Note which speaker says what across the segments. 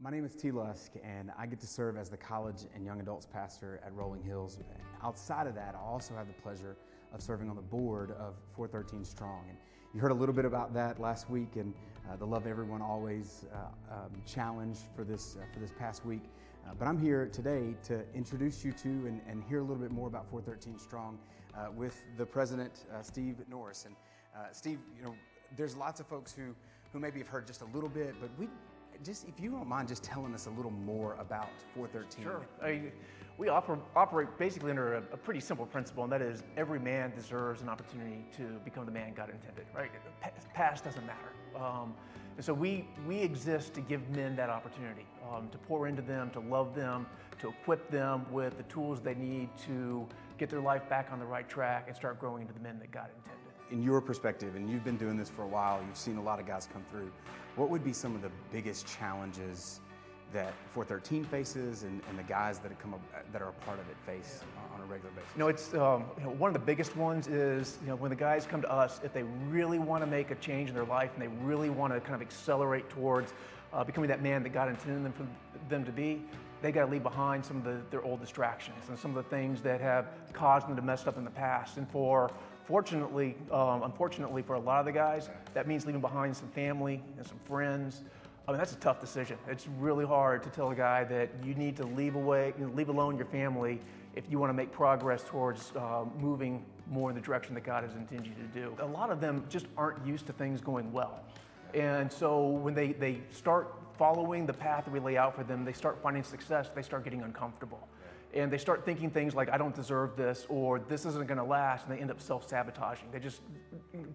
Speaker 1: My name is T. Lusk, and I get to serve as the college and young adults pastor at Rolling Hills. Outside of that, I also have the pleasure of serving on the board of 413 Strong. And you heard a little bit about that last week, and uh, the Love Everyone Always uh, um, challenge for this uh, for this past week. Uh, but I'm here today to introduce you to and, and, hear a little bit more about 413 Strong uh, with the president, uh, Steve Norris. And Steve, you know, there's lots of folks who who maybe have heard just a little bit, but we just if you don't mind just telling us a little more about 413.
Speaker 2: Sure. I, we oper- operate basically under a, a, pretty simple principle, and that is every man deserves an opportunity to become the man God intended, right? Past doesn't matter. Um, and so we, we exist to give men that opportunity, um, to pour into them, to love them, to equip them with the tools they need to get their life back on the right track and start growing into the men that God intended
Speaker 1: in your perspective, and you've been doing this for a while, you've seen a lot of guys come through, what would be some of the biggest challenges that 413 faces and, and the guys that, come up, that are a part of it face on a regular basis?
Speaker 2: You know, it's um, you know, one of the biggest ones is you know when the guys come to us, if they really want to make a change in their life and they really want to kind of accelerate towards uh, becoming that man that God intended them for them to be, they got to leave behind some of the, their old distractions and some of the things that have caused them to mess up in the past. And for Fortunately, um, unfortunately for a lot of the guys, that means leaving behind some family and some friends. I mean, that's a tough decision. It's really hard to tell a guy that you need to leave away, you know, leave alone your family if you want to make progress towards uh, moving more in the direction that God has intended you to do. A lot of them just aren't used to things going well. And so when they, they start following the path that we lay out for them, they start finding success, they start getting uncomfortable and they start thinking things like, I don't deserve this, or this isn't going to last, and they end up self sabotaging. They just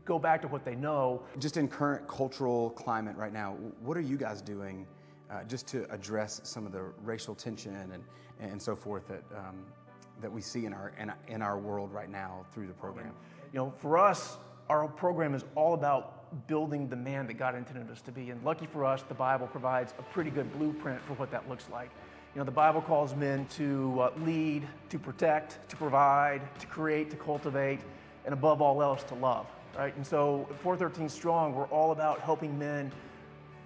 Speaker 2: go back to what they know.
Speaker 1: Just in current cultural climate right now, what are you guys doing uh, just to address some of the racial tension and, and so forth that, um, that we see in our, in, in our world right now through the program?
Speaker 2: You know, for us, our program is all about building the man that God intended us to be. And lucky for us, the Bible provides a pretty good blueprint for what that looks like. You know, the Bible calls men to uh, lead, to protect, to provide, to create, to cultivate, and above all else, to love, right? And so, 413 Strong, we're all about helping men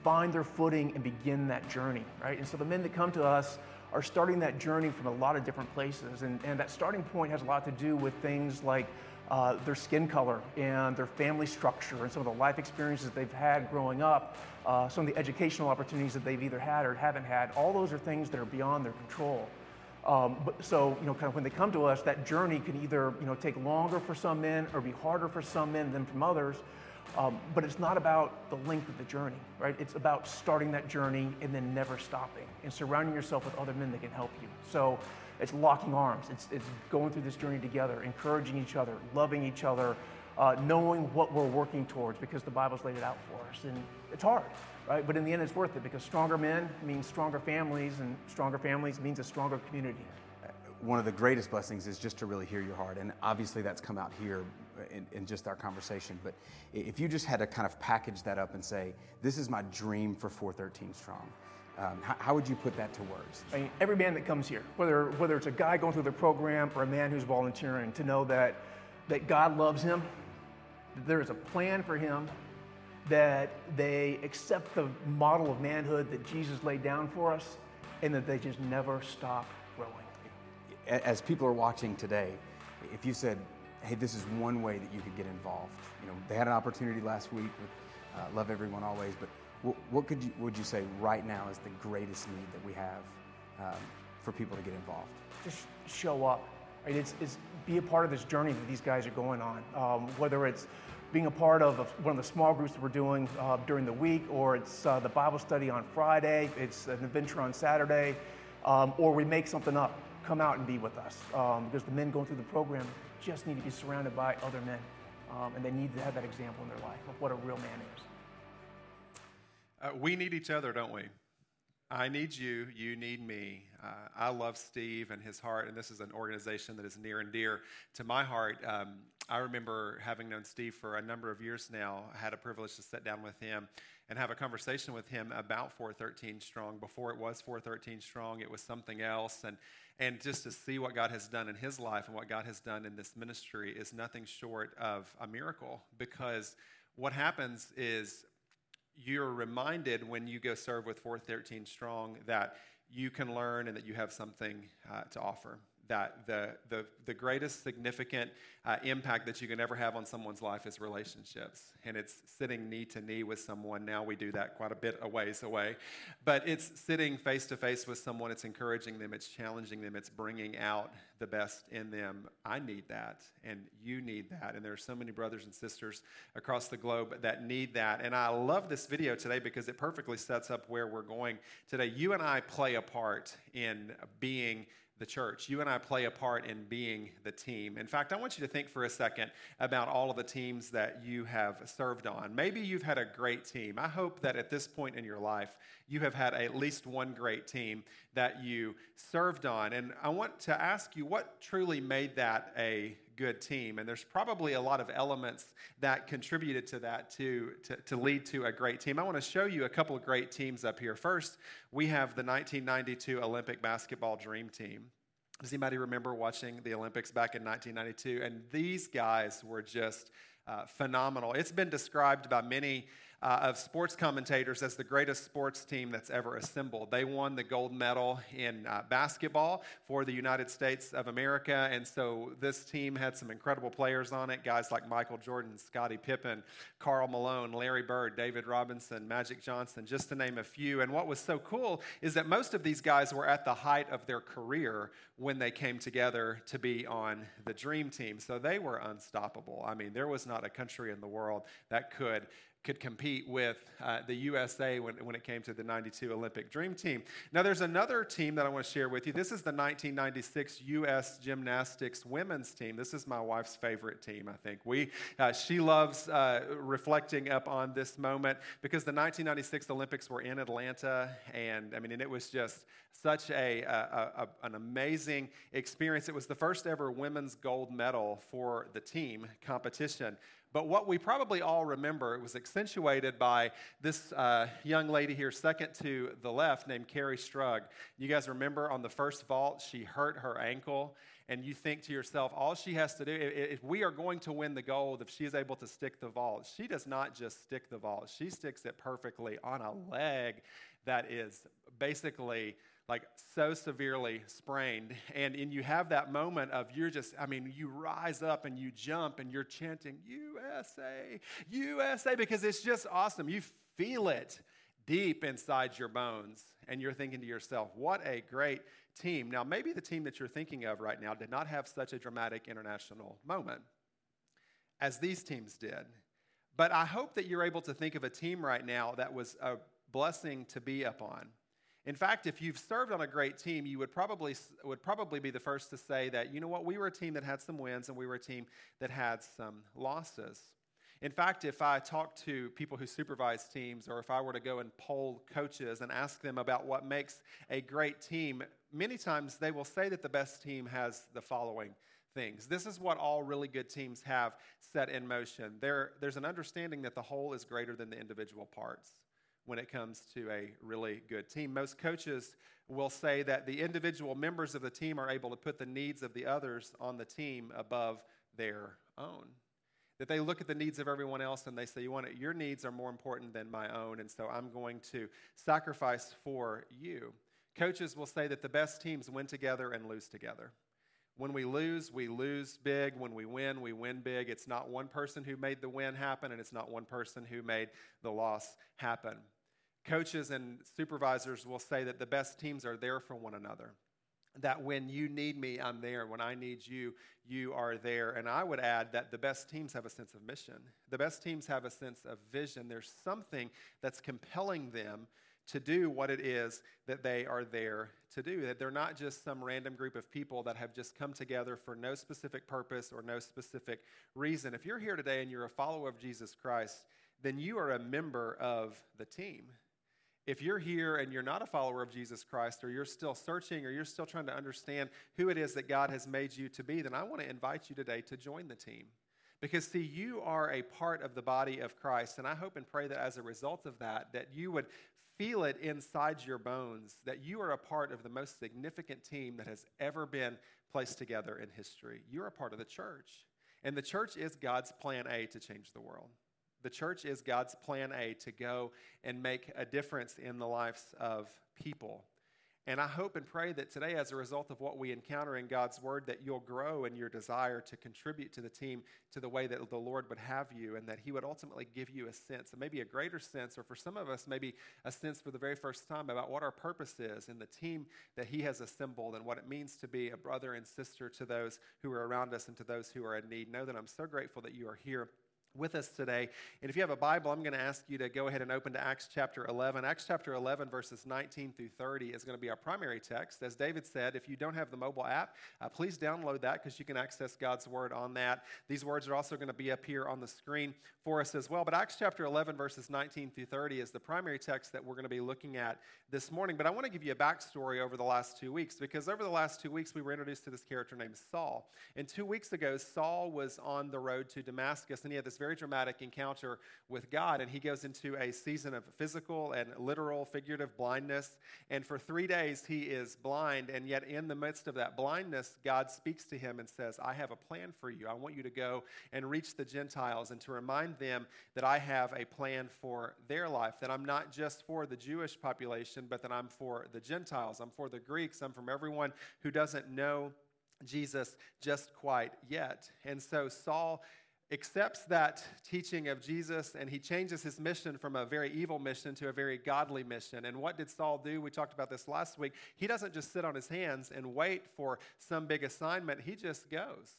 Speaker 2: find their footing and begin that journey, right? And so, the men that come to us are starting that journey from a lot of different places. And, and that starting point has a lot to do with things like uh, their skin color and their family structure and some of the life experiences they've had growing up, uh, some of the educational opportunities that they've either had or haven't had. All those are things that are beyond their control. Um, but so, you know, kind of when they come to us, that journey can either, you know, take longer for some men or be harder for some men than from others. Um, but it's not about the length of the journey, right? It's about starting that journey and then never stopping and surrounding yourself with other men that can help you. So it's locking arms. It's, it's going through this journey together, encouraging each other, loving each other, uh, knowing what we're working towards because the Bible's laid it out for us. And it's hard, right? But in the end, it's worth it because stronger men means stronger families, and stronger families means a stronger community.
Speaker 1: One of the greatest blessings is just to really hear your heart. And obviously, that's come out here in, in, just our conversation. But if you just had to kind of package that up and say, this is my dream for 413 Strong, um, how, how, would you put that to words?
Speaker 2: I mean, every man that comes here, whether, whether it's a guy going through the program or a man who's volunteering, to know that, that God loves him, that there is a plan for him, that they accept the model of manhood that Jesus laid down for us, and that they just never stop growing.
Speaker 1: As people are watching today, if you said, hey, this is one way that you could get involved, you know, they had an opportunity last week with uh, Love Everyone Always, but what could you, would you say right now is the greatest need that we have um, for people to get involved?
Speaker 2: Just show up. Right? It's, it's be a part of this journey that these guys are going on. Um, whether it's being a part of one of the small groups that we're doing uh, during the week, or it's uh, the Bible study on Friday, it's an adventure on Saturday, um, or we make something up. Come out and be with us. Um, because the men going through the program just need to be surrounded by other men. Um, and they need to have that example in their life of what a real man is.
Speaker 3: Uh, we need each other, don't we? I need you, you need me. Uh, I love Steve and his heart, and this is an organization that is near and dear to my heart. Um, I remember having known Steve for a number of years now, I had a privilege to sit down with him and have a conversation with him about 413 Strong. Before it was 413 Strong, it was something else. And, and just to see what God has done in his life and what God has done in this ministry is nothing short of a miracle because what happens is you're reminded when you go serve with 413 Strong that you can learn and that you have something uh, to offer that the, the, the greatest significant uh, impact that you can ever have on someone's life is relationships. And it's sitting knee to knee with someone. Now we do that quite a bit a ways away. But it's sitting face to face with someone, it's encouraging them, it's challenging them, it's bringing out the best in them. I need that, and you need that. And there are so many brothers and sisters across the globe that need that. And I love this video today because it perfectly sets up where we're going today. You and I play a part in being the church. You and I play a part in being the team. In fact, I want you to think for a second about all of the teams that you have served on. Maybe you've had a great team. I hope that at this point in your life, you have had at least one great team that you served on. And I want to ask you what truly made that a good team. And there's probably a lot of elements that contributed to that to, to, to lead to a great team. I want to show you a couple of great teams up here. First, we have the 1992 Olympic basketball dream team. Does anybody remember watching the Olympics back in 1992? And these guys were just uh, phenomenal. It's been described by many uh, of sports commentators as the greatest sports team that's ever assembled. They won the gold medal in uh, basketball for the United States of America, and so this team had some incredible players on it guys like Michael Jordan, Scottie Pippen, Karl Malone, Larry Bird, David Robinson, Magic Johnson, just to name a few. And what was so cool is that most of these guys were at the height of their career when they came together to be on the dream team. So they were unstoppable. I mean, there was not a country in the world that could could compete with uh, the USA when, when it came to the 92 Olympic Dream Team. Now, there's another team that I want to share with you. This is the 1996 U.S. Gymnastics Women's Team. This is my wife's favorite team, I think. We, uh, she loves uh, reflecting up on this moment because the 1996 Olympics were in Atlanta, and I mean, and it was just such a, a, a, an amazing experience. It was the first ever women's gold medal for the team competition. But what we probably all remember, it was accentuated by this uh, young lady here, second to the left, named Kerri Strug. You guys remember on the first vault, she hurt her ankle, and you think to yourself, all she has to do, if we are going to win the gold, if she is able to stick the vault, she does not just stick the vault, she sticks it perfectly on a leg that is basically like so severely sprained. And, and you have that moment of you're just, I mean, you rise up and you jump and you're chanting, USA, USA, because it's just awesome. You feel it deep inside your bones. And you're thinking to yourself, what a great team. Now, maybe the team that you're thinking of right now did not have such a dramatic international moment as these teams did. But I hope that you're able to think of a team right now that was a blessing to be upon. In fact, if you've served on a great team, you would probably, would probably be the first to say that, you know what, we were a team that had some wins and we were a team that had some losses. In fact, if I talk to people who supervise teams, or if I were to go and poll coaches and ask them about what makes a great team, many times they will say that the best team has the following things. This is what all really good teams have set in motion. There, there's an understanding that the whole is greater than the individual parts when it comes to a really good team. Most coaches will say that the individual members of the team are able to put the needs of the others on the team above their own. That they look at the needs of everyone else and they say, you want it, your needs are more important than my own, and so I'm going to sacrifice for you. Coaches will say that the best teams win together and lose together. When we lose, we lose big. When we win, we win big. It's not one person who made the win happen, and it's not one person who made the loss happen coaches and supervisors will say that the best teams are there for one another. That when you need me, I'm there. When I need you, you are there. And I would add that the best teams have a sense of mission. The best teams have a sense of vision. There's something that's compelling them to do what it is that they are there to do. That they're not just some random group of people that have just come together for no specific purpose or no specific reason. If you're here today and you're a follower of Jesus Christ, then you are a member of the team if you're here and you're not a follower of Jesus Christ, or you're still searching, or you're still trying to understand who it is that God has made you to be, then I want to invite you today to join the team. Because, see, you are a part of the body of Christ, and I hope and pray that as a result of that, that you would feel it inside your bones that you are a part of the most significant team that has ever been placed together in history. You're a part of the church. And the church is God's plan A to change the world. The church is God's plan A to go and make a difference in the lives of people. And I hope and pray that today, as a result of what we encounter in God's Word, that you'll grow in your desire to contribute to the team to the way that the Lord would have you, and that He would ultimately give you a sense, maybe a greater sense, or for some of us, maybe a sense for the very first time about what our purpose is in the team that He has assembled and what it means to be a brother and sister to those who are around us and to those who are in need. Know that I'm so grateful that you are here with us today. And if you have a Bible, I'm going to ask you to go ahead and open to Acts chapter 11. Acts chapter 11, verses 19 through 30 is going to be our primary text. As David said, if you don't have the mobile app, uh, please download that because you can access God's word on that. These words are also going to be up here on the screen for us as well. But Acts chapter 11, verses 19 through 30 is the primary text that we're going to be looking at this morning. But I want to give you a backstory over the last two weeks because over the last two weeks, we were introduced to this character named Saul. And two weeks ago, Saul was on the road to Damascus and he had this very very dramatic encounter with God, and he goes into a season of physical and literal, figurative blindness. And for three days, he is blind, and yet in the midst of that blindness, God speaks to him and says, I have a plan for you. I want you to go and reach the Gentiles and to remind them that I have a plan for their life, that I'm not just for the Jewish population, but that I'm for the Gentiles. I'm for the Greeks. I'm from everyone who doesn't know Jesus just quite yet. And so Saul accepts that teaching of Jesus and he changes his mission from a very evil mission to a very godly mission. And what did Saul do? We talked about this last week. He doesn't just sit on his hands and wait for some big assignment, he just goes.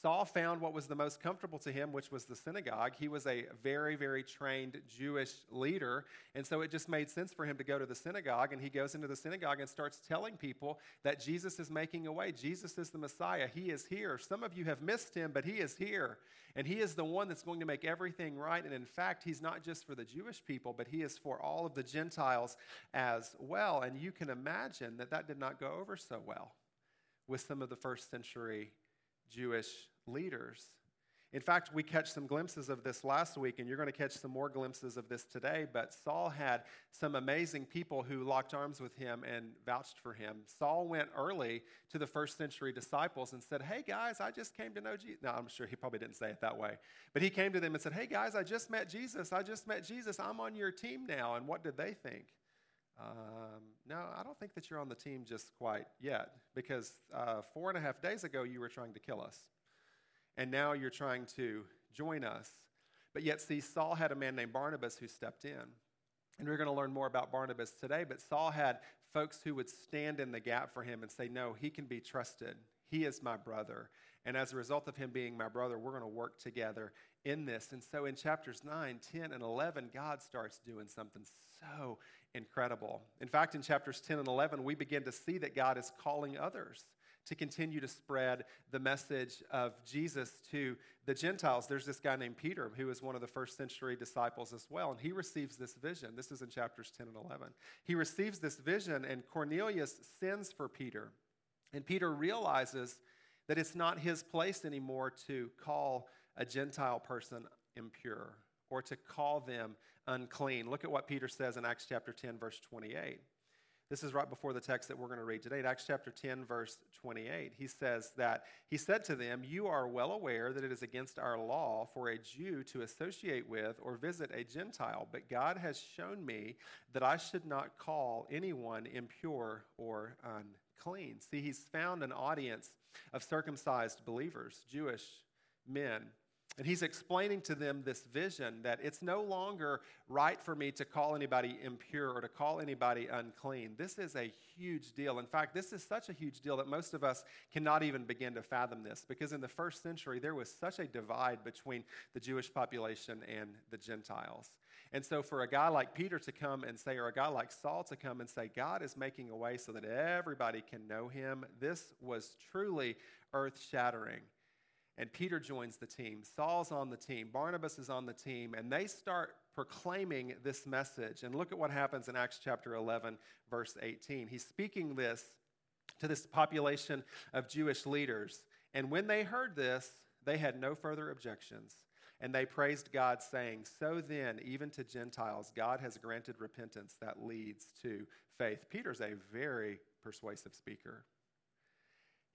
Speaker 3: Saul found what was the most comfortable to him, which was the synagogue. He was a very, very trained Jewish leader. And so it just made sense for him to go to the synagogue. And he goes into the synagogue and starts telling people that Jesus is making a way. Jesus is the Messiah. He is here. Some of you have missed him, but he is here. And he is the one that's going to make everything right. And in fact, he's not just for the Jewish people, but he is for all of the Gentiles as well. And you can imagine that that did not go over so well with some of the first century Jewish leaders. In fact, we catch some glimpses of this last week, and you're going to catch some more glimpses of this today. But Saul had some amazing people who locked arms with him and vouched for him. Saul went early to the first century disciples and said, Hey guys, I just came to know Jesus. Now, I'm sure he probably didn't say it that way. But he came to them and said, Hey guys, I just met Jesus. I just met Jesus. I'm on your team now. And what did they think? Um, no, I don't think that you're on the team just quite yet because uh, four and a half days ago you were trying to kill us. And now you're trying to join us. But yet, see, Saul had a man named Barnabas who stepped in. And we're going to learn more about Barnabas today. But Saul had folks who would stand in the gap for him and say, No, he can be trusted. He is my brother. And as a result of him being my brother, we're going to work together in this. And so in chapters 9, 10, and 11, God starts doing something so incredible. In fact, in chapters 10 and 11, we begin to see that God is calling others to continue to spread the message of Jesus to the Gentiles. There's this guy named Peter who is one of the first century disciples as well, and he receives this vision. This is in chapters 10 and 11. He receives this vision, and Cornelius sends for Peter. And Peter realizes that it's not his place anymore to call a Gentile person impure or to call them unclean. Look at what Peter says in Acts chapter 10, verse 28. This is right before the text that we're going to read today. Acts chapter 10, verse 28, he says that he said to them, You are well aware that it is against our law for a Jew to associate with or visit a Gentile, but God has shown me that I should not call anyone impure or unclean. See, he's found an audience of circumcised believers, Jewish men and he's explaining to them this vision that it's no longer right for me to call anybody impure or to call anybody unclean. This is a huge deal. In fact, this is such a huge deal that most of us cannot even begin to fathom this because in the first century, there was such a divide between the Jewish population and the Gentiles. And so, for a guy like Peter to come and say, or a guy like Saul to come and say, God is making a way so that everybody can know him, this was truly earth shattering. And Peter joins the team. Saul's on the team. Barnabas is on the team. And they start proclaiming this message. And look at what happens in Acts chapter 11, verse 18. He's speaking this to this population of Jewish leaders. And when they heard this, they had no further objections. And they praised God, saying, So then, even to Gentiles, God has granted repentance that leads to faith. Peter's a very persuasive speaker.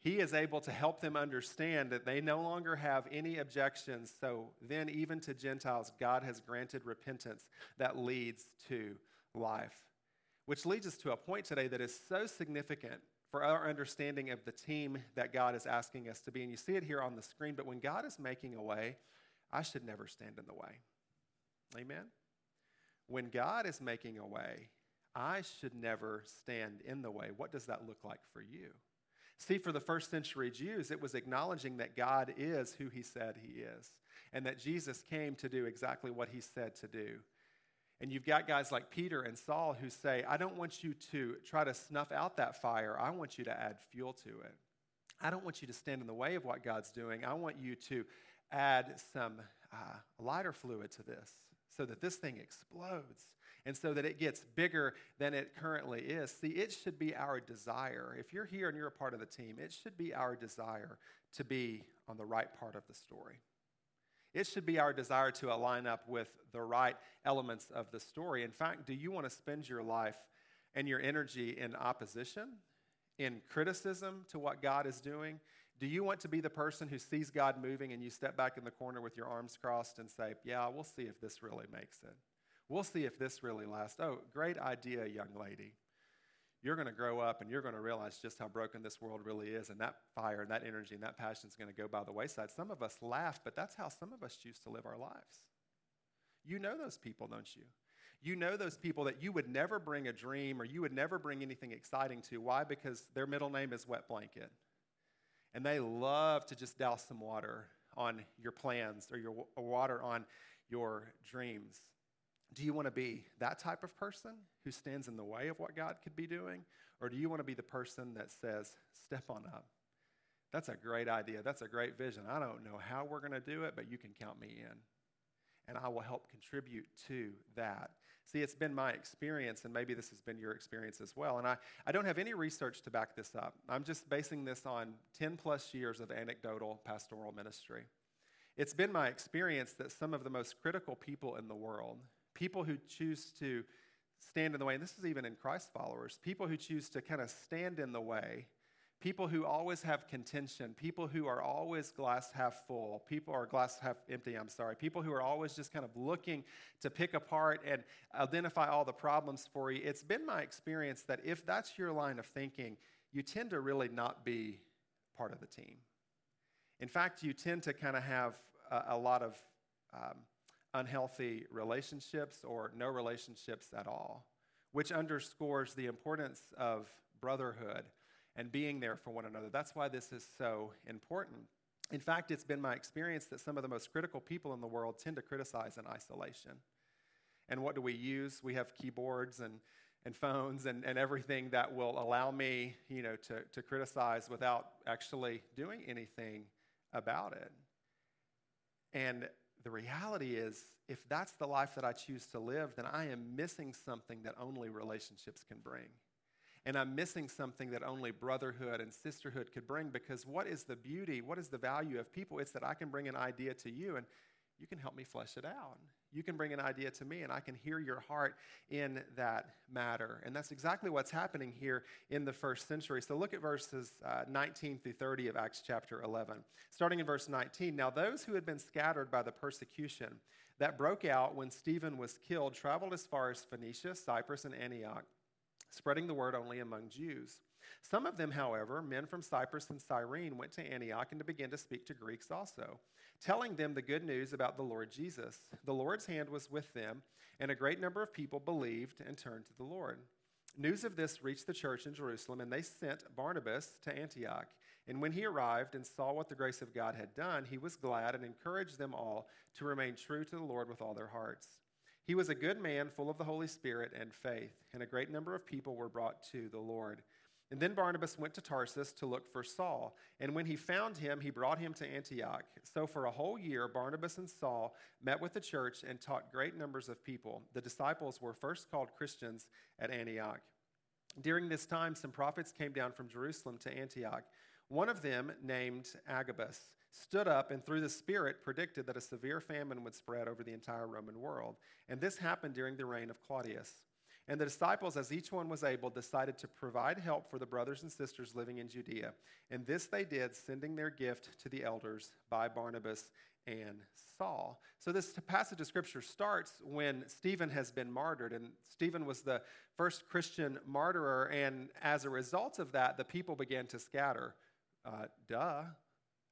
Speaker 3: He is able to help them understand that they no longer have any objections. So then, even to Gentiles, God has granted repentance that leads to life. Which leads us to a point today that is so significant for our understanding of the team that God is asking us to be. And you see it here on the screen, but when God is making a way, I should never stand in the way. Amen? When God is making a way, I should never stand in the way. What does that look like for you? See, for the first century Jews, it was acknowledging that God is who he said he is, and that Jesus came to do exactly what he said to do. And you've got guys like Peter and Saul who say, I don't want you to try to snuff out that fire. I want you to add fuel to it. I don't want you to stand in the way of what God's doing. I want you to add some uh, lighter fluid to this so that this thing explodes and so that it gets bigger than it currently is. See, it should be our desire. If you're here and you're a part of the team, it should be our desire to be on the right part of the story. It should be our desire to align up with the right elements of the story. In fact, do you want to spend your life and your energy in opposition, in criticism to what God is doing? Do you want to be the person who sees God moving and you step back in the corner with your arms crossed and say, Yeah, we'll see if this really makes it? We'll see if this really lasts. Oh, great idea, young lady you're going to grow up and you're going to realize just how broken this world really is. And that fire and that energy and that passion is going to go by the wayside. Some of us laugh, but that's how some of us choose to live our lives. You know those people, don't you? You know those people that you would never bring a dream or you would never bring anything exciting to. Why? Because their middle name is Wet Blanket. And they love to just douse some water on your plans or your water on your dreams. Do you want to be that type of person who stands in the way of what God could be doing? Or do you want to be the person that says, step on up? That's a great idea. That's a great vision. I don't know how we're going to do it, but you can count me in. And I will help contribute to that. See, it's been my experience, and maybe this has been your experience as well. And I, I don't have any research to back this up. I'm just basing this on 10 plus years of anecdotal pastoral ministry. It's been my experience that some of the most critical people in the world, people who choose to stand in the way, and this is even in Christ followers, people who choose to kind of stand in the way, people who always have contention, people who are always glass half full, people are glass half empty, I'm sorry, people who are always just kind of looking to pick apart and identify all the problems for you. It's been my experience that if that's your line of thinking, you tend to really not be part of the team. In fact, you tend to kind of have a, a lot of um, unhealthy relationships or no relationships at all, which underscores the importance of brotherhood and being there for one another. That's why this is so important. In fact, it's been my experience that some of the most critical people in the world tend to criticize in isolation. And what do we use? We have keyboards and, and phones and, and everything that will allow me, you know, to, to criticize without actually doing anything about it. And the reality is, if that's the life that I choose to live, then I am missing something that only relationships can bring. And I'm missing something that only brotherhood and sisterhood could bring because what is the beauty, what is the value of people? It's that I can bring an idea to you and you can help me flesh it out. You can bring an idea to me, and I can hear your heart in that matter. And that's exactly what's happening here in the first century. So look at verses uh, 19 through 30 of Acts chapter 11. Starting in verse 19 Now, those who had been scattered by the persecution that broke out when Stephen was killed traveled as far as Phoenicia, Cyprus, and Antioch, spreading the word only among Jews. Some of them, however, men from Cyprus and Cyrene, went to Antioch and to begin to speak to Greeks also telling them the good news about the Lord Jesus. The Lord's hand was with them, and a great number of people believed and turned to the Lord. News of this reached the church in Jerusalem, and they sent Barnabas to Antioch. And when he arrived and saw what the grace of God had done, he was glad and encouraged them all to remain true to the Lord with all their hearts. He was a good man, full of the Holy Spirit and faith, and a great number of people were brought to the Lord. And then Barnabas went to Tarsus to look for Saul. And when he found him, he brought him to Antioch. So for a whole year, Barnabas and Saul met with the church and taught great numbers of people. The disciples were first called Christians at Antioch. During this time, some prophets came down from Jerusalem to Antioch. One of them, named Agabus, stood up and through the Spirit predicted that a severe famine would spread over the entire Roman world. And this happened during the reign of Claudius. And the disciples, as each one was able, decided to provide help for the brothers and sisters living in Judea. And this they did, sending their gift to the elders by Barnabas and Saul. So, this passage of scripture starts when Stephen has been martyred. And Stephen was the first Christian martyr, And as a result of that, the people began to scatter. Uh, duh.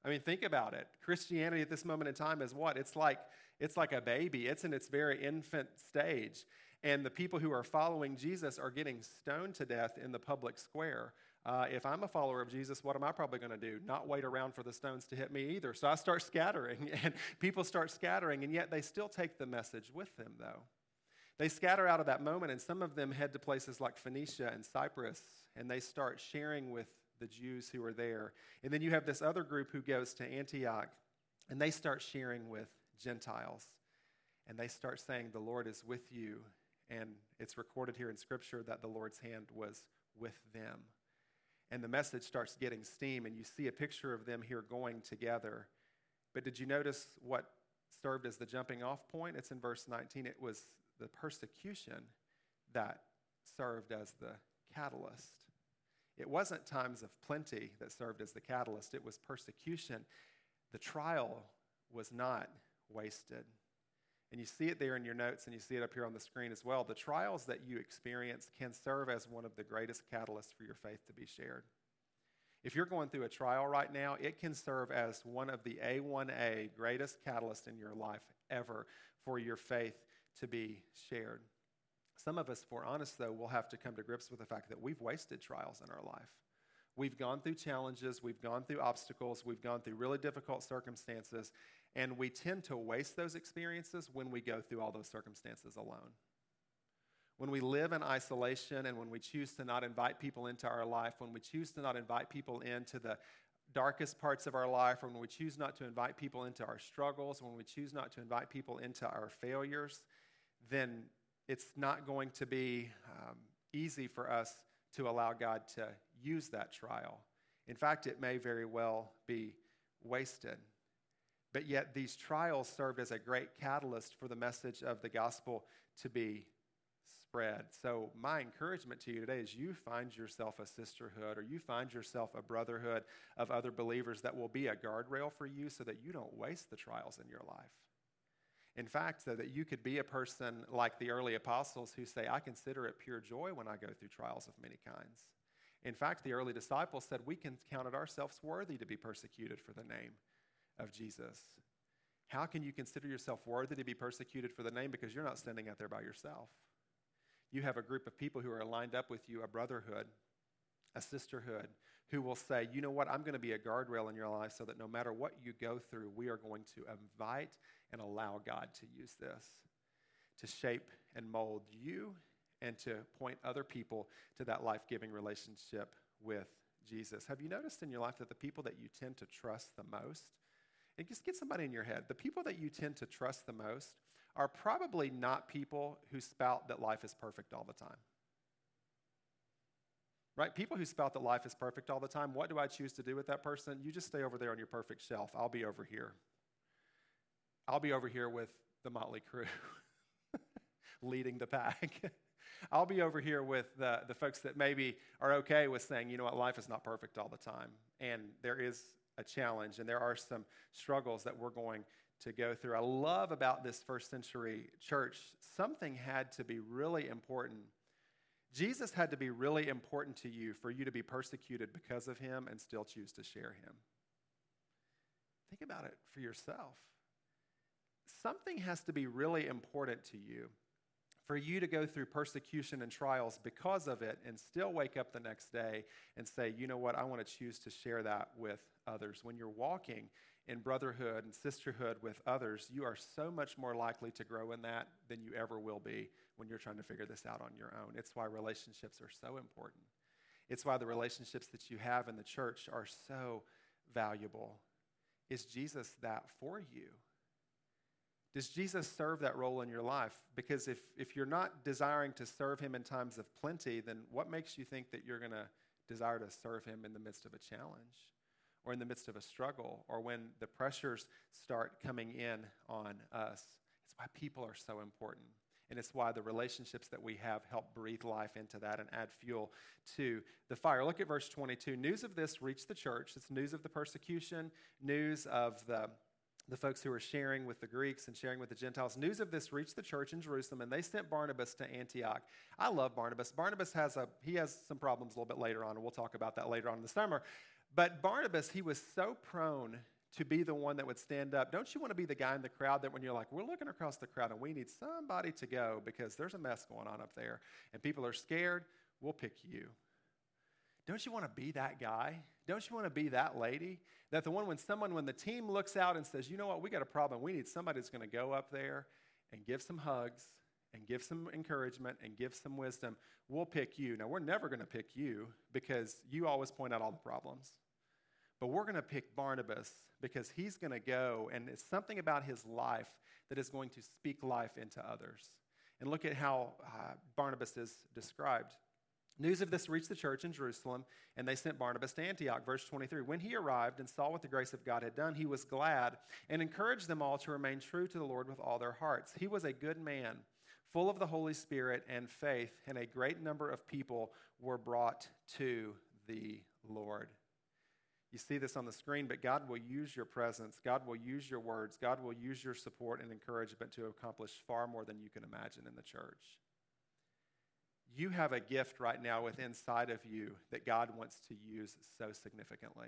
Speaker 3: I mean, think about it. Christianity at this moment in time is what? It's like, it's like a baby, it's in its very infant stage and the people who are following Jesus are getting stoned to death in the public square. Uh, if I'm a follower of Jesus, what am I probably going to do? Not wait around for the stones to hit me either. So I start scattering, and people start scattering, and yet they still take the message with them, though. They scatter out of that moment, and some of them head to places like Phoenicia and Cyprus, and they start sharing with the Jews who are there. And then you have this other group who goes to Antioch, and they start sharing with Gentiles. And they start saying, The Lord is with you, and it's recorded here in Scripture that the Lord's hand was with them. And the message starts getting steam, and you see a picture of them here going together. But did you notice what served as the jumping off point? It's in verse 19. It was the persecution that served as the catalyst. It wasn't times of plenty that served as the catalyst, it was persecution. The trial was not wasted. And you see it there in your notes, and you see it up here on the screen as well. The trials that you experience can serve as one of the greatest catalysts for your faith to be shared. If you're going through a trial right now, it can serve as one of the A1A greatest catalysts in your life ever for your faith to be shared. Some of us, if we're honest though, will have to come to grips with the fact that we've wasted trials in our life. We've gone through challenges, we've gone through obstacles, we've gone through really difficult circumstances, and we tend to waste those experiences when we go through all those circumstances alone. When we live in isolation and when we choose to not invite people into our life, when we choose to not invite people into the darkest parts of our life, when we choose not to invite people into our struggles, when we choose not to invite people into our failures, then it's not going to be um, easy for us to allow God to use that trial. In fact, it may very well be wasted. But yet, these trials served as a great catalyst for the message of the gospel to be spread. So, my encouragement to you today is you find yourself a sisterhood or you find yourself a brotherhood of other believers that will be a guardrail for you so that you don't waste the trials in your life. In fact, so that you could be a person like the early apostles who say, I consider it pure joy when I go through trials of many kinds. In fact, the early disciples said, We can count it ourselves worthy to be persecuted for the name of Jesus. How can you consider yourself worthy to be persecuted for the name? Because you're not standing out there by yourself. You have a group of people who are lined up with you, a brotherhood, a sisterhood, who will say, you know what, I'm going to be a guardrail in your life so that no matter what you go through, we are going to invite and allow God to use this to shape and mold you and to point other people to that life giving relationship with Jesus. Have you noticed in your life that the people that you tend to trust the most and just get somebody in your head. The people that you tend to trust the most are probably not people who spout that life is perfect all the time. Right? People who spout that life is perfect all the time, what do I choose to do with that person? You just stay over there on your perfect shelf. I'll be over here. I'll be over here with the motley crew leading the pack. I'll be over here with the, the folks that maybe are okay with saying, you know what, life is not perfect all the time. And there is a challenge, and there are some struggles that we're going to go through. I love about this first century church, something had to be really important. Jesus had to be really important to you for you to be persecuted because of him and still choose to share him. Think about it for yourself. Something has to be really important to you for you to go through persecution and trials because of it and still wake up the next day and say, you know what, I want to choose to share that with others. When you're walking in brotherhood and sisterhood with others, you are so much more likely to grow in that than you ever will be when you're trying to figure this out on your own. It's why relationships are so important. It's why the relationships that you have in the church are so valuable. Is Jesus that for you? Does Jesus serve that role in your life? Because if, if you're not desiring to serve him in times of plenty, then what makes you think that you're going to desire to serve him in the midst of a challenge or in the midst of a struggle or when the pressures start coming in on us? It's why people are so important. And it's why the relationships that we have help breathe life into that and add fuel to the fire. Look at verse 22. News of this reached the church. It's news of the persecution, news of the the folks who were sharing with the Greeks and sharing with the Gentiles. News of this reached the church in Jerusalem, and they sent Barnabas to Antioch. I love Barnabas. Barnabas has a he has some problems a little bit later on, and we'll talk about that later on in the summer. But Barnabas, he was so prone to be the one that would stand up. Don't you want to be the guy in the crowd that when you're like, we're looking across the crowd and we need somebody to go because there's a mess going on up there and people are scared? We'll pick you. Don't you want to be that guy? Don't you want to be that lady? That the one when someone, when the team looks out and says, you know what, we got a problem. We need somebody that's going to go up there and give some hugs and give some encouragement and give some wisdom. We'll pick you. Now, we're never going to pick you because you always point out all the problems. But we're going to pick Barnabas because he's going to go, and it's something about his life that is going to speak life into others. And look at how uh, Barnabas is described. News of this reached the church in Jerusalem, and they sent Barnabas to Antioch. Verse 23 When he arrived and saw what the grace of God had done, he was glad and encouraged them all to remain true to the Lord with all their hearts. He was a good man, full of the Holy Spirit and faith, and a great number of people were brought to the Lord. You see this on the screen, but God will use your presence. God will use your words. God will use your support and encouragement to accomplish far more than you can imagine in the church you have a gift right now within inside of you that God wants to use so significantly.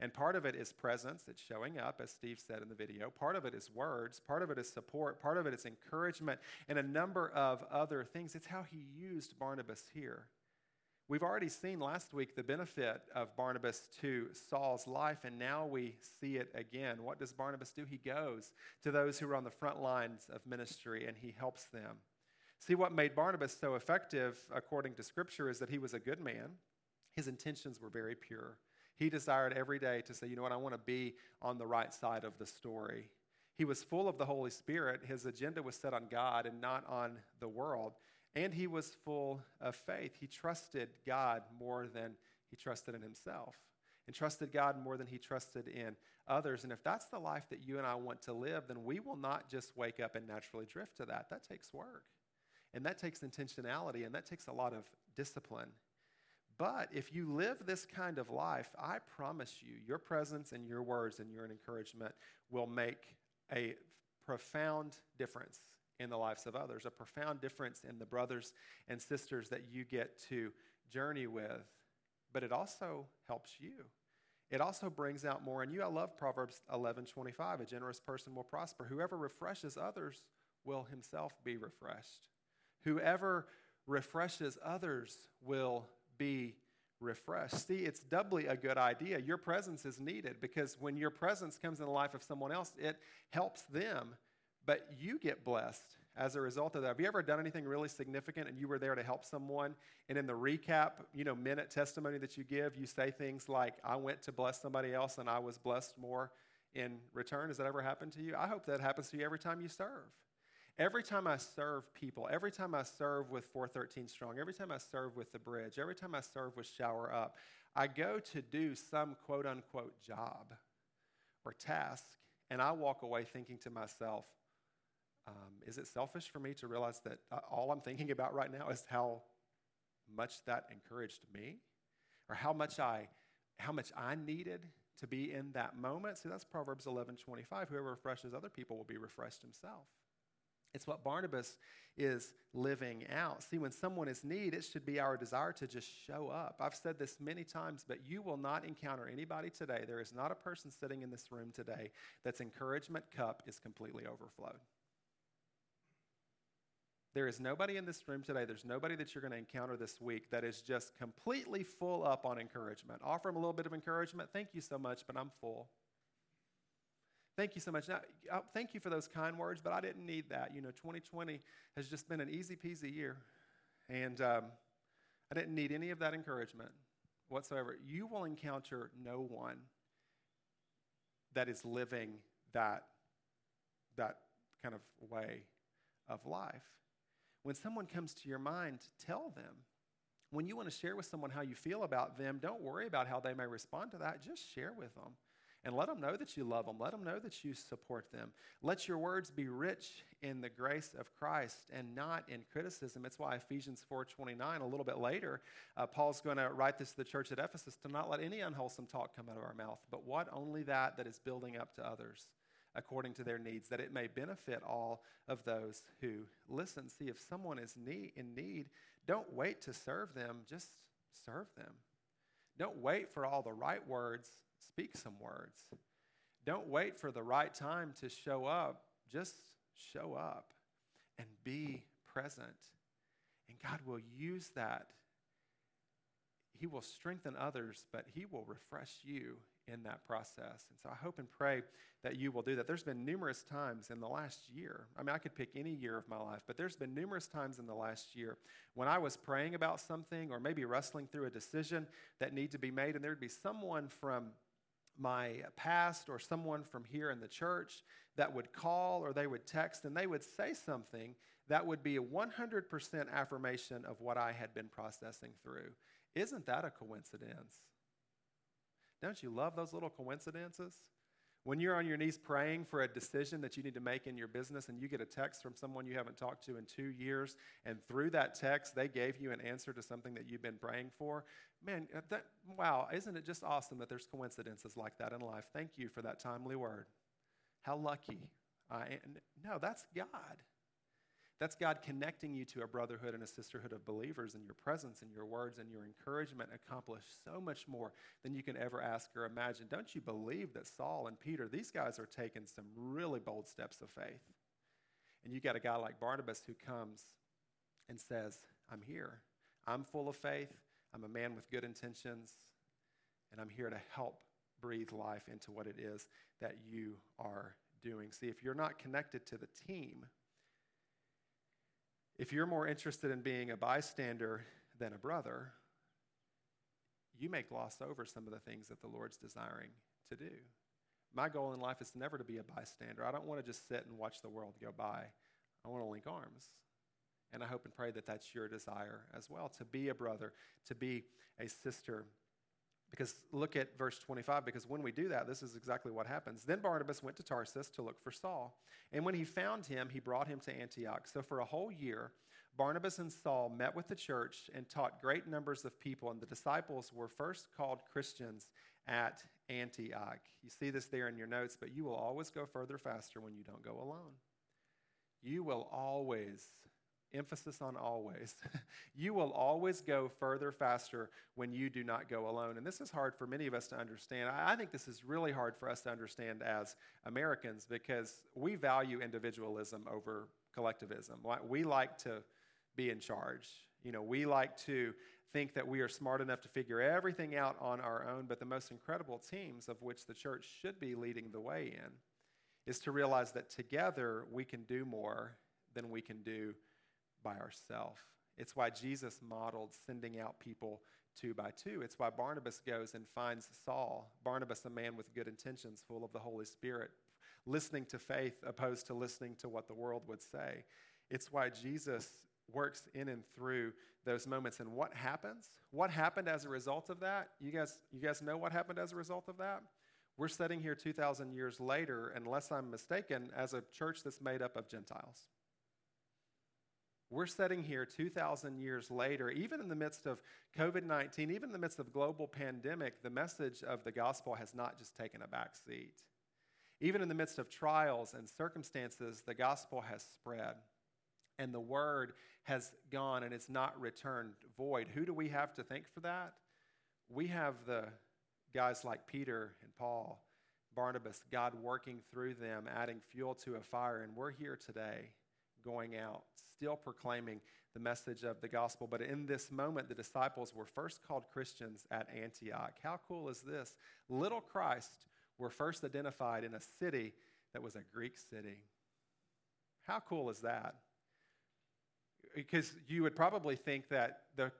Speaker 3: And part of it is presence, it's showing up, as Steve said in the video. Part of it is words, part of it is support, part of it is encouragement, and a number of other things. It's how he used Barnabas here. We've already seen last week the benefit of Barnabas to Saul's life, and now we see it again. What does Barnabas do? He goes to those who are on the front lines of ministry and he helps them. See, what made Barnabas so effective, according to Scripture, is that he was a good man. His intentions were very pure. He desired every day to say, you know what, I want to be on the right side of the story. He was full of the Holy Spirit. His agenda was set on God and not on the world. And he was full of faith. He trusted God more than he trusted in himself and trusted God more than he trusted in others. And if that's the life that you and I want to live, then we will not just wake up and naturally drift to that. That takes work. And that takes intentionality and that takes a lot of discipline. But if you live this kind of life, I promise you, your presence and your words and your encouragement will make a profound difference in the lives of others, a profound difference in the brothers and sisters that you get to journey with. But it also helps you. It also brings out more in you. I love Proverbs 11 25. A generous person will prosper. Whoever refreshes others will himself be refreshed. Whoever refreshes others will be refreshed. See, it's doubly a good idea. Your presence is needed because when your presence comes in the life of someone else, it helps them, but you get blessed as a result of that. Have you ever done anything really significant and you were there to help someone and in the recap, you know, minute testimony that you give, you say things like I went to bless somebody else and I was blessed more in return? Has that ever happened to you? I hope that happens to you every time you serve. Every time I serve people, every time I serve with 413 Strong, every time I serve with The Bridge, every time I serve with Shower Up, I go to do some quote unquote job or task, and I walk away thinking to myself, um, is it selfish for me to realize that uh, all I'm thinking about right now is how much that encouraged me or how much I, how much I needed to be in that moment? See, that's Proverbs 11 25. Whoever refreshes other people will be refreshed himself. It's what Barnabas is living out. See, when someone is need, it should be our desire to just show up. I've said this many times, but you will not encounter anybody today. There is not a person sitting in this room today that's encouragement cup is completely overflowed. There is nobody in this room today, there's nobody that you're going to encounter this week that is just completely full up on encouragement. Offer them a little bit of encouragement. Thank you so much, but I'm full. Thank you so much. Now, uh, thank you for those kind words, but I didn't need that. You know, 2020 has just been an easy peasy year. And um, I didn't need any of that encouragement whatsoever. You will encounter no one that is living that, that kind of way of life. When someone comes to your mind, tell them. When you want to share with someone how you feel about them, don't worry about how they may respond to that. Just share with them. And let them know that you love them. Let them know that you support them. Let your words be rich in the grace of Christ and not in criticism. It's why Ephesians 4.29, a little bit later, uh, Paul's going to write this to the church at Ephesus, to not let any unwholesome talk come out of our mouth, but what only that that is building up to others according to their needs, that it may benefit all of those who listen. See, if someone is in need, don't wait to serve them, just serve them. Don't wait for all the right words, speak some words. Don't wait for the right time to show up, just show up and be present. And God will use that. He will strengthen others, but He will refresh you in that process. And so I hope and pray that you will do that. There's been numerous times in the last year, I mean, I could pick any year of my life, but there's been numerous times in the last year when I was praying about something or maybe wrestling through a decision that need to be made, and there'd be someone from my past or someone from here in the church that would call or they would text and they would say something that would be a 100% affirmation of what I had been processing through. Isn't that a coincidence? Don't you love those little coincidences? When you're on your knees praying for a decision that you need to make in your business and you get a text from someone you haven't talked to in two years, and through that text, they gave you an answer to something that you've been praying for, man, uh, that, wow, isn't it just awesome that there's coincidences like that in life? Thank you for that timely word. How lucky I am. No, that's God. That's God connecting you to a brotherhood and a sisterhood of believers, and your presence and your words and your encouragement accomplish so much more than you can ever ask or imagine. Don't you believe that Saul and Peter, these guys are taking some really bold steps of faith? And you got a guy like Barnabas who comes and says, I'm here. I'm full of faith. I'm a man with good intentions, and I'm here to help breathe life into what it is that you are doing. See, if you're not connected to the team, if you're more interested in being a bystander than a brother, you may gloss over some of the things that the Lord's desiring to do. My goal in life is never to be a bystander. I don't want to just sit and watch the world go by. I want to link arms. And I hope and pray that that's your desire as well to be a brother, to be a sister because look at verse 25, because when we do that, this is exactly what happens. Then Barnabas went to Tarsus to look for Saul. And when he found him, he brought him to Antioch. So for a whole year, Barnabas and Saul met with the church and taught great numbers of people. And the disciples were first called Christians at Antioch. You see this there in your notes, but you will always go further faster when you don't go alone. You will always emphasis on always. you will always go further faster when you do not go alone. And this is hard for many of us to understand. I think this is really hard for us to understand as Americans because we value individualism over collectivism. We like to be in charge. You know, we like to think that we are smart enough to figure everything out on our own, but the most incredible teams of which the church should be leading the way in is to realize that together we can do more than we can do by ourselves. It's why Jesus modeled sending out people two by two. It's why Barnabas goes and finds Saul. Barnabas, a man with good intentions, full of the Holy Spirit, listening to faith opposed to listening to what the world would say. It's why Jesus works in and through those moments. And what happens? What happened as a result of that? You guys, you guys know what happened as a result of that? We're sitting here 2,000 years later, unless I'm mistaken, as a church that's made up of Gentiles. We're sitting here 2,000 years later, even in the midst of COVID 19, even in the midst of global pandemic, the message of the gospel has not just taken a back seat. Even in the midst of trials and circumstances, the gospel has spread and the word has gone and it's not returned void. Who do we have to thank for that? We have the guys like Peter and Paul, Barnabas, God working through them, adding fuel to a fire, and we're here today going out, still proclaiming the message of the gospel. But in this moment, the disciples were first called Christians at Antioch. How cool is this? Little Christ were first identified in a city that was a Greek city. How cool is that? Because you would probably think that the,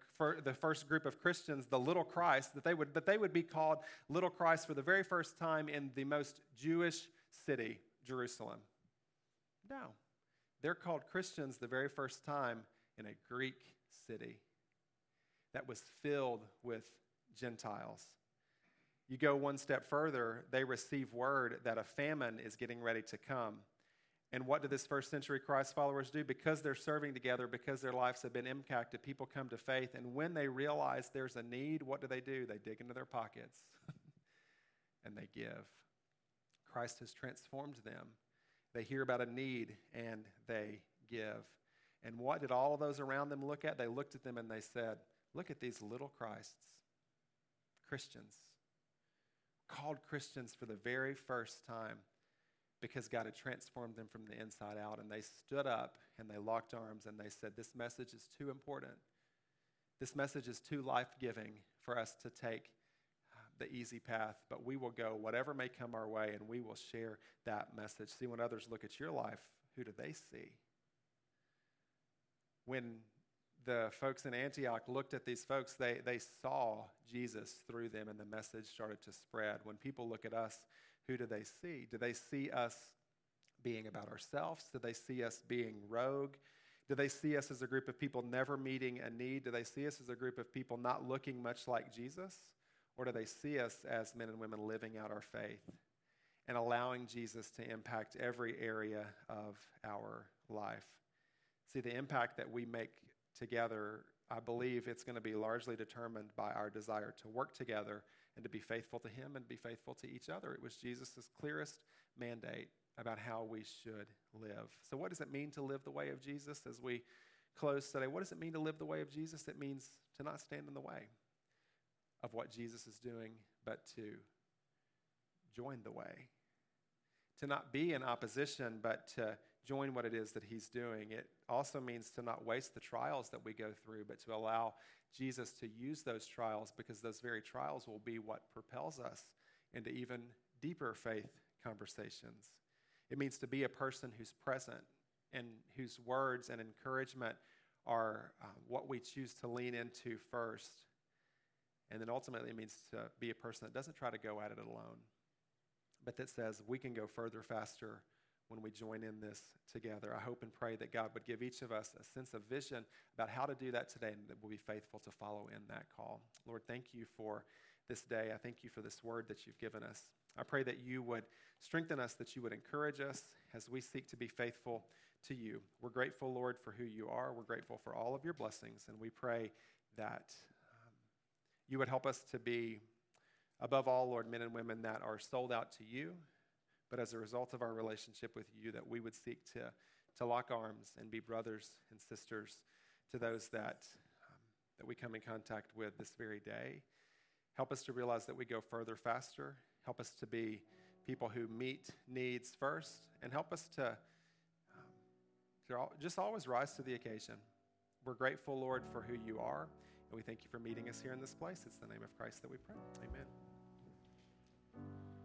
Speaker 3: the first group of Christians, the little Christ, that they, would, that they would be called little Christ for the very first time in the most Jewish city, Jerusalem. No. They're called Christians the very first time in a Greek city that was filled with Gentiles. You go one step further, they receive word that a famine is getting ready to come. And what do this first century Christ followers do? Because they're serving together, because their lives have been impacted, people come to faith. And when they realize there's a need, what do they do? They dig into their pockets and they give. Christ has transformed them. They hear about a need and they give. And what did all of those around them look at? They looked at them and they said, Look at these little Christs, Christians, called Christians for the very first time because God had transformed them from the inside out. And they stood up and they locked arms and they said, This message is too important. This message is too life giving for us to take the easy path, but we will go whatever may come our way and we will share that message. See, when others look at your life, who do they see? When the folks in Antioch looked at these folks, they, they saw Jesus through them and the message started to spread. When people look at us, who do they see? Do they see us being about ourselves? Do they see us being rogue? Do they see us as a group of people never meeting a need? Do they see us as a group of people not looking much like Jesus? Or do they see us as men and women living out our faith and allowing Jesus to impact every area of our life? See, the impact that we make together, I believe it's going to be largely determined by our desire to work together and to be faithful to Him and be faithful to each other. It was Jesus' clearest mandate about how we should live. So, what does it mean to live the way of Jesus as we close today? What does it mean to live the way of Jesus? It means to not stand in the way of what Jesus is doing, but to join the way. To not be in opposition, but to join what it is that He's doing. It also means to not waste the trials that we go through, but to allow Jesus to use those trials because those very trials will be what propels us into even deeper faith conversations. It means to be a person who's present and whose words and encouragement are uh, what we choose to lean into first. And then ultimately, it means to be a person that doesn't try to go at it alone, but that says we can go further faster when we join in this together. I hope and pray that God would give each of us a sense of vision about how to do that today and that we'll be faithful to follow in that call. Lord, thank you for this day. I thank you for this word that you've given us. I pray that you would strengthen us, that you would encourage us as we seek to be faithful to you. We're grateful, Lord, for who you are. We're grateful for all of your blessings, and we pray that you would help us to be, above all, Lord, men and women that are sold out to you but as a result of our relationship with you, that we would seek to, to lock arms and be brothers and sisters to those that, um, that we come in contact with this very day. Help us to realize that we go further faster. Help us to be people who meet needs first, and help us to, um, to just always rise to the occasion. We're grateful, Lord, for who you are, and we thank you for meeting us here in this place. It's the name of Christ that we pray. Amen.